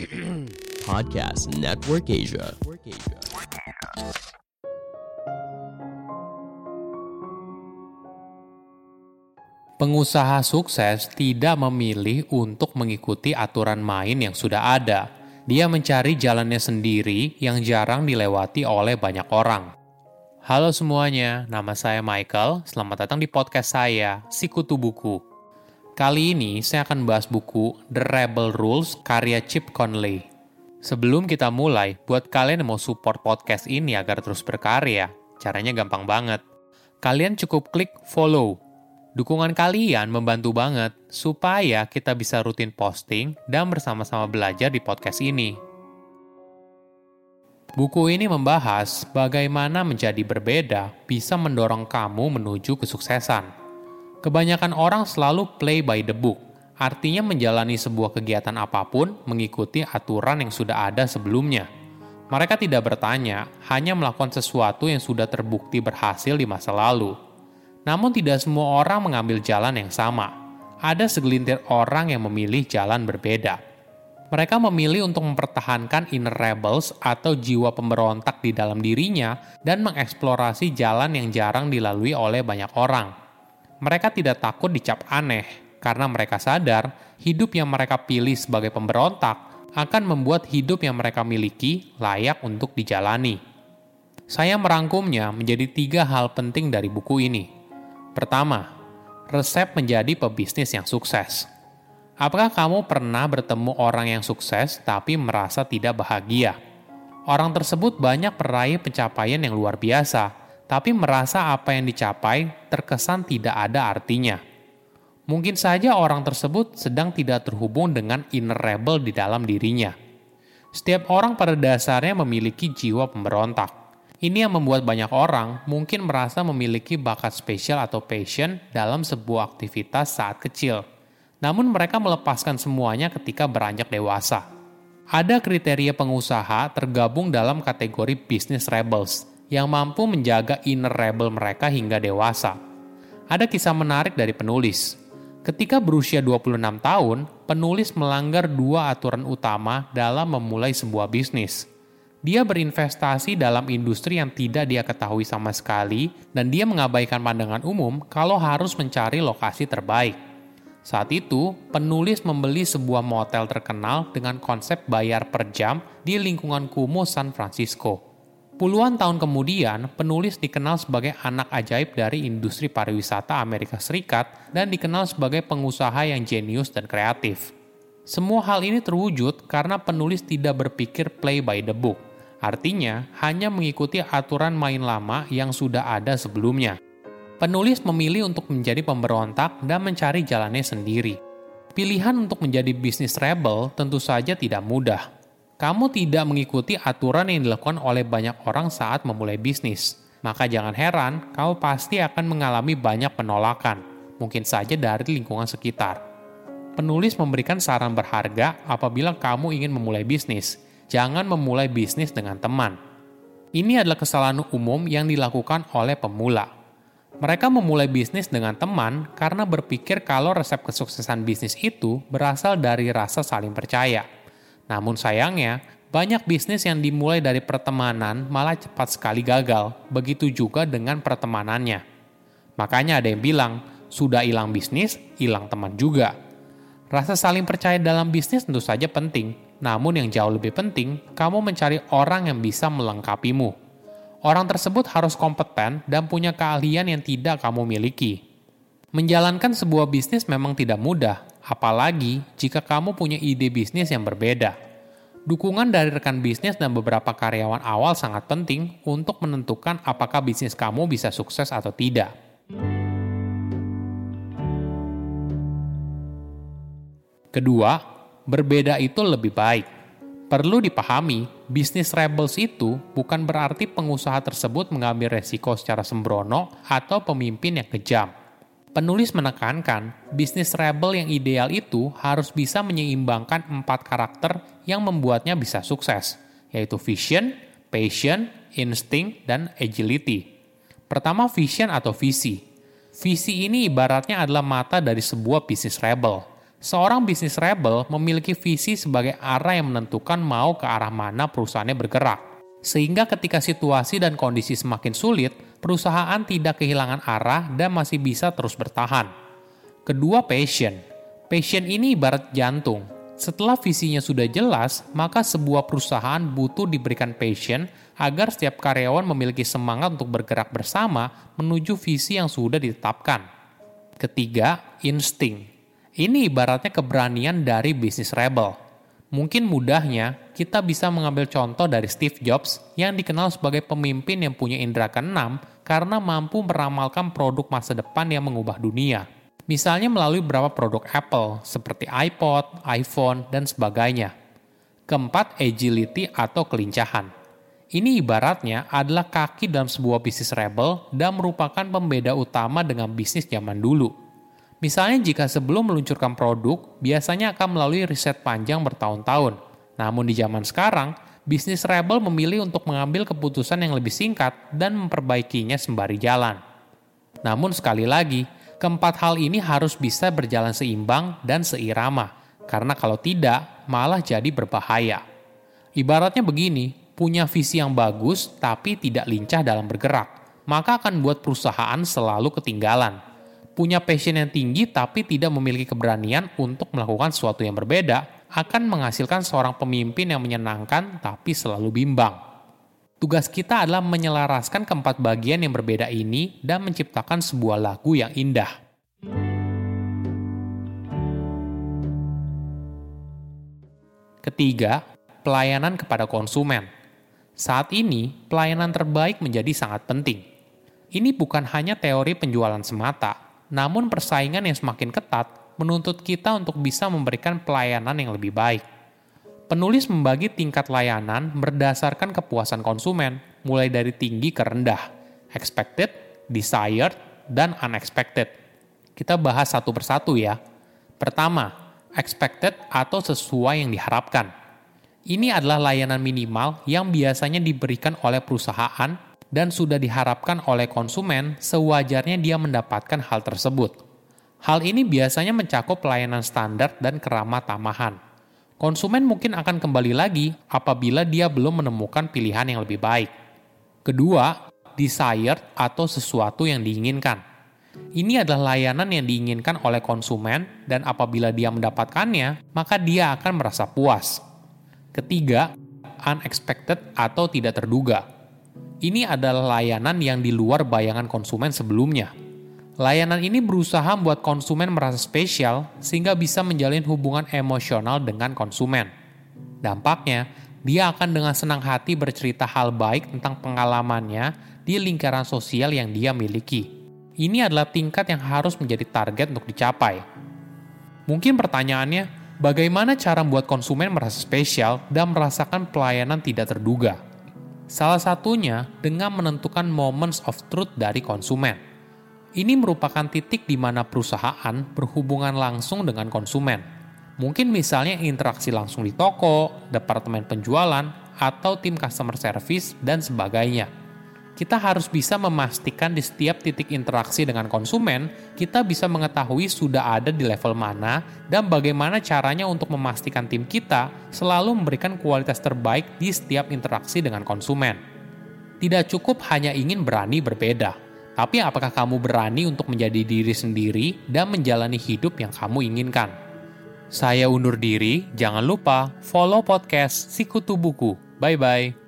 Podcast Network Asia. Pengusaha sukses tidak memilih untuk mengikuti aturan main yang sudah ada. Dia mencari jalannya sendiri yang jarang dilewati oleh banyak orang. Halo semuanya, nama saya Michael. Selamat datang di podcast saya, Sikutu Buku. Kali ini saya akan bahas buku The Rebel Rules karya Chip Conley. Sebelum kita mulai, buat kalian yang mau support podcast ini agar terus berkarya, caranya gampang banget. Kalian cukup klik follow Dukungan kalian membantu banget supaya kita bisa rutin posting dan bersama-sama belajar di podcast ini. Buku ini membahas bagaimana menjadi berbeda bisa mendorong kamu menuju kesuksesan. Kebanyakan orang selalu play by the book, artinya menjalani sebuah kegiatan apa pun mengikuti aturan yang sudah ada sebelumnya. Mereka tidak bertanya, hanya melakukan sesuatu yang sudah terbukti berhasil di masa lalu. Namun tidak semua orang mengambil jalan yang sama. Ada segelintir orang yang memilih jalan berbeda. Mereka memilih untuk mempertahankan inner rebels atau jiwa pemberontak di dalam dirinya dan mengeksplorasi jalan yang jarang dilalui oleh banyak orang. Mereka tidak takut dicap aneh karena mereka sadar hidup yang mereka pilih sebagai pemberontak akan membuat hidup yang mereka miliki layak untuk dijalani. Saya merangkumnya menjadi tiga hal penting dari buku ini. Pertama, resep menjadi pebisnis yang sukses. Apakah kamu pernah bertemu orang yang sukses tapi merasa tidak bahagia? Orang tersebut banyak meraih pencapaian yang luar biasa, tapi merasa apa yang dicapai terkesan tidak ada artinya. Mungkin saja orang tersebut sedang tidak terhubung dengan inner rebel di dalam dirinya. Setiap orang pada dasarnya memiliki jiwa pemberontak ini yang membuat banyak orang mungkin merasa memiliki bakat spesial atau passion dalam sebuah aktivitas saat kecil. Namun mereka melepaskan semuanya ketika beranjak dewasa. Ada kriteria pengusaha tergabung dalam kategori business rebels yang mampu menjaga inner rebel mereka hingga dewasa. Ada kisah menarik dari penulis. Ketika berusia 26 tahun, penulis melanggar dua aturan utama dalam memulai sebuah bisnis – dia berinvestasi dalam industri yang tidak dia ketahui sama sekali, dan dia mengabaikan pandangan umum kalau harus mencari lokasi terbaik. Saat itu, penulis membeli sebuah motel terkenal dengan konsep bayar per jam di lingkungan kumuh San Francisco. Puluhan tahun kemudian, penulis dikenal sebagai anak ajaib dari industri pariwisata Amerika Serikat dan dikenal sebagai pengusaha yang jenius dan kreatif. Semua hal ini terwujud karena penulis tidak berpikir play by the book Artinya, hanya mengikuti aturan main lama yang sudah ada sebelumnya. Penulis memilih untuk menjadi pemberontak dan mencari jalannya sendiri. Pilihan untuk menjadi bisnis rebel tentu saja tidak mudah. Kamu tidak mengikuti aturan yang dilakukan oleh banyak orang saat memulai bisnis. Maka jangan heran, kamu pasti akan mengalami banyak penolakan, mungkin saja dari lingkungan sekitar. Penulis memberikan saran berharga apabila kamu ingin memulai bisnis, jangan memulai bisnis dengan teman. Ini adalah kesalahan umum yang dilakukan oleh pemula. Mereka memulai bisnis dengan teman karena berpikir kalau resep kesuksesan bisnis itu berasal dari rasa saling percaya. Namun sayangnya, banyak bisnis yang dimulai dari pertemanan malah cepat sekali gagal, begitu juga dengan pertemanannya. Makanya ada yang bilang, sudah hilang bisnis, hilang teman juga. Rasa saling percaya dalam bisnis tentu saja penting, namun yang jauh lebih penting, kamu mencari orang yang bisa melengkapimu. Orang tersebut harus kompeten dan punya keahlian yang tidak kamu miliki. Menjalankan sebuah bisnis memang tidak mudah, apalagi jika kamu punya ide bisnis yang berbeda. Dukungan dari rekan bisnis dan beberapa karyawan awal sangat penting untuk menentukan apakah bisnis kamu bisa sukses atau tidak. Kedua, berbeda itu lebih baik. Perlu dipahami, bisnis rebels itu bukan berarti pengusaha tersebut mengambil resiko secara sembrono atau pemimpin yang kejam. Penulis menekankan, bisnis rebel yang ideal itu harus bisa menyeimbangkan empat karakter yang membuatnya bisa sukses, yaitu vision, passion, insting, dan agility. Pertama, vision atau visi. Visi ini ibaratnya adalah mata dari sebuah bisnis rebel Seorang bisnis rebel memiliki visi sebagai arah yang menentukan mau ke arah mana perusahaannya bergerak. Sehingga ketika situasi dan kondisi semakin sulit, perusahaan tidak kehilangan arah dan masih bisa terus bertahan. Kedua, passion. Passion ini ibarat jantung. Setelah visinya sudah jelas, maka sebuah perusahaan butuh diberikan passion agar setiap karyawan memiliki semangat untuk bergerak bersama menuju visi yang sudah ditetapkan. Ketiga, insting. Ini ibaratnya keberanian dari bisnis rebel. Mungkin mudahnya, kita bisa mengambil contoh dari Steve Jobs yang dikenal sebagai pemimpin yang punya indera keenam karena mampu meramalkan produk masa depan yang mengubah dunia. Misalnya melalui beberapa produk Apple seperti iPod, iPhone, dan sebagainya. Keempat, agility atau kelincahan. Ini ibaratnya adalah kaki dalam sebuah bisnis rebel dan merupakan pembeda utama dengan bisnis zaman dulu Misalnya jika sebelum meluncurkan produk, biasanya akan melalui riset panjang bertahun-tahun. Namun di zaman sekarang, bisnis rebel memilih untuk mengambil keputusan yang lebih singkat dan memperbaikinya sembari jalan. Namun sekali lagi, keempat hal ini harus bisa berjalan seimbang dan seirama, karena kalau tidak, malah jadi berbahaya. Ibaratnya begini, punya visi yang bagus tapi tidak lincah dalam bergerak, maka akan buat perusahaan selalu ketinggalan punya passion yang tinggi tapi tidak memiliki keberanian untuk melakukan sesuatu yang berbeda, akan menghasilkan seorang pemimpin yang menyenangkan tapi selalu bimbang. Tugas kita adalah menyelaraskan keempat bagian yang berbeda ini dan menciptakan sebuah lagu yang indah. Ketiga, pelayanan kepada konsumen. Saat ini, pelayanan terbaik menjadi sangat penting. Ini bukan hanya teori penjualan semata, namun persaingan yang semakin ketat menuntut kita untuk bisa memberikan pelayanan yang lebih baik. Penulis membagi tingkat layanan berdasarkan kepuasan konsumen, mulai dari tinggi ke rendah, expected, desired, dan unexpected. Kita bahas satu persatu ya. Pertama, expected atau sesuai yang diharapkan. Ini adalah layanan minimal yang biasanya diberikan oleh perusahaan dan sudah diharapkan oleh konsumen sewajarnya dia mendapatkan hal tersebut. Hal ini biasanya mencakup pelayanan standar dan keramah tamahan. Konsumen mungkin akan kembali lagi apabila dia belum menemukan pilihan yang lebih baik. Kedua, desired atau sesuatu yang diinginkan. Ini adalah layanan yang diinginkan oleh konsumen dan apabila dia mendapatkannya, maka dia akan merasa puas. Ketiga, unexpected atau tidak terduga ini adalah layanan yang di luar bayangan konsumen sebelumnya. Layanan ini berusaha membuat konsumen merasa spesial sehingga bisa menjalin hubungan emosional dengan konsumen. Dampaknya, dia akan dengan senang hati bercerita hal baik tentang pengalamannya di lingkaran sosial yang dia miliki. Ini adalah tingkat yang harus menjadi target untuk dicapai. Mungkin pertanyaannya, bagaimana cara membuat konsumen merasa spesial dan merasakan pelayanan tidak terduga? Salah satunya dengan menentukan moments of truth dari konsumen. Ini merupakan titik di mana perusahaan berhubungan langsung dengan konsumen. Mungkin misalnya interaksi langsung di toko, departemen penjualan, atau tim customer service, dan sebagainya kita harus bisa memastikan di setiap titik interaksi dengan konsumen, kita bisa mengetahui sudah ada di level mana dan bagaimana caranya untuk memastikan tim kita selalu memberikan kualitas terbaik di setiap interaksi dengan konsumen. Tidak cukup hanya ingin berani berbeda, tapi apakah kamu berani untuk menjadi diri sendiri dan menjalani hidup yang kamu inginkan? Saya undur diri, jangan lupa follow podcast Sikutu Buku. Bye-bye.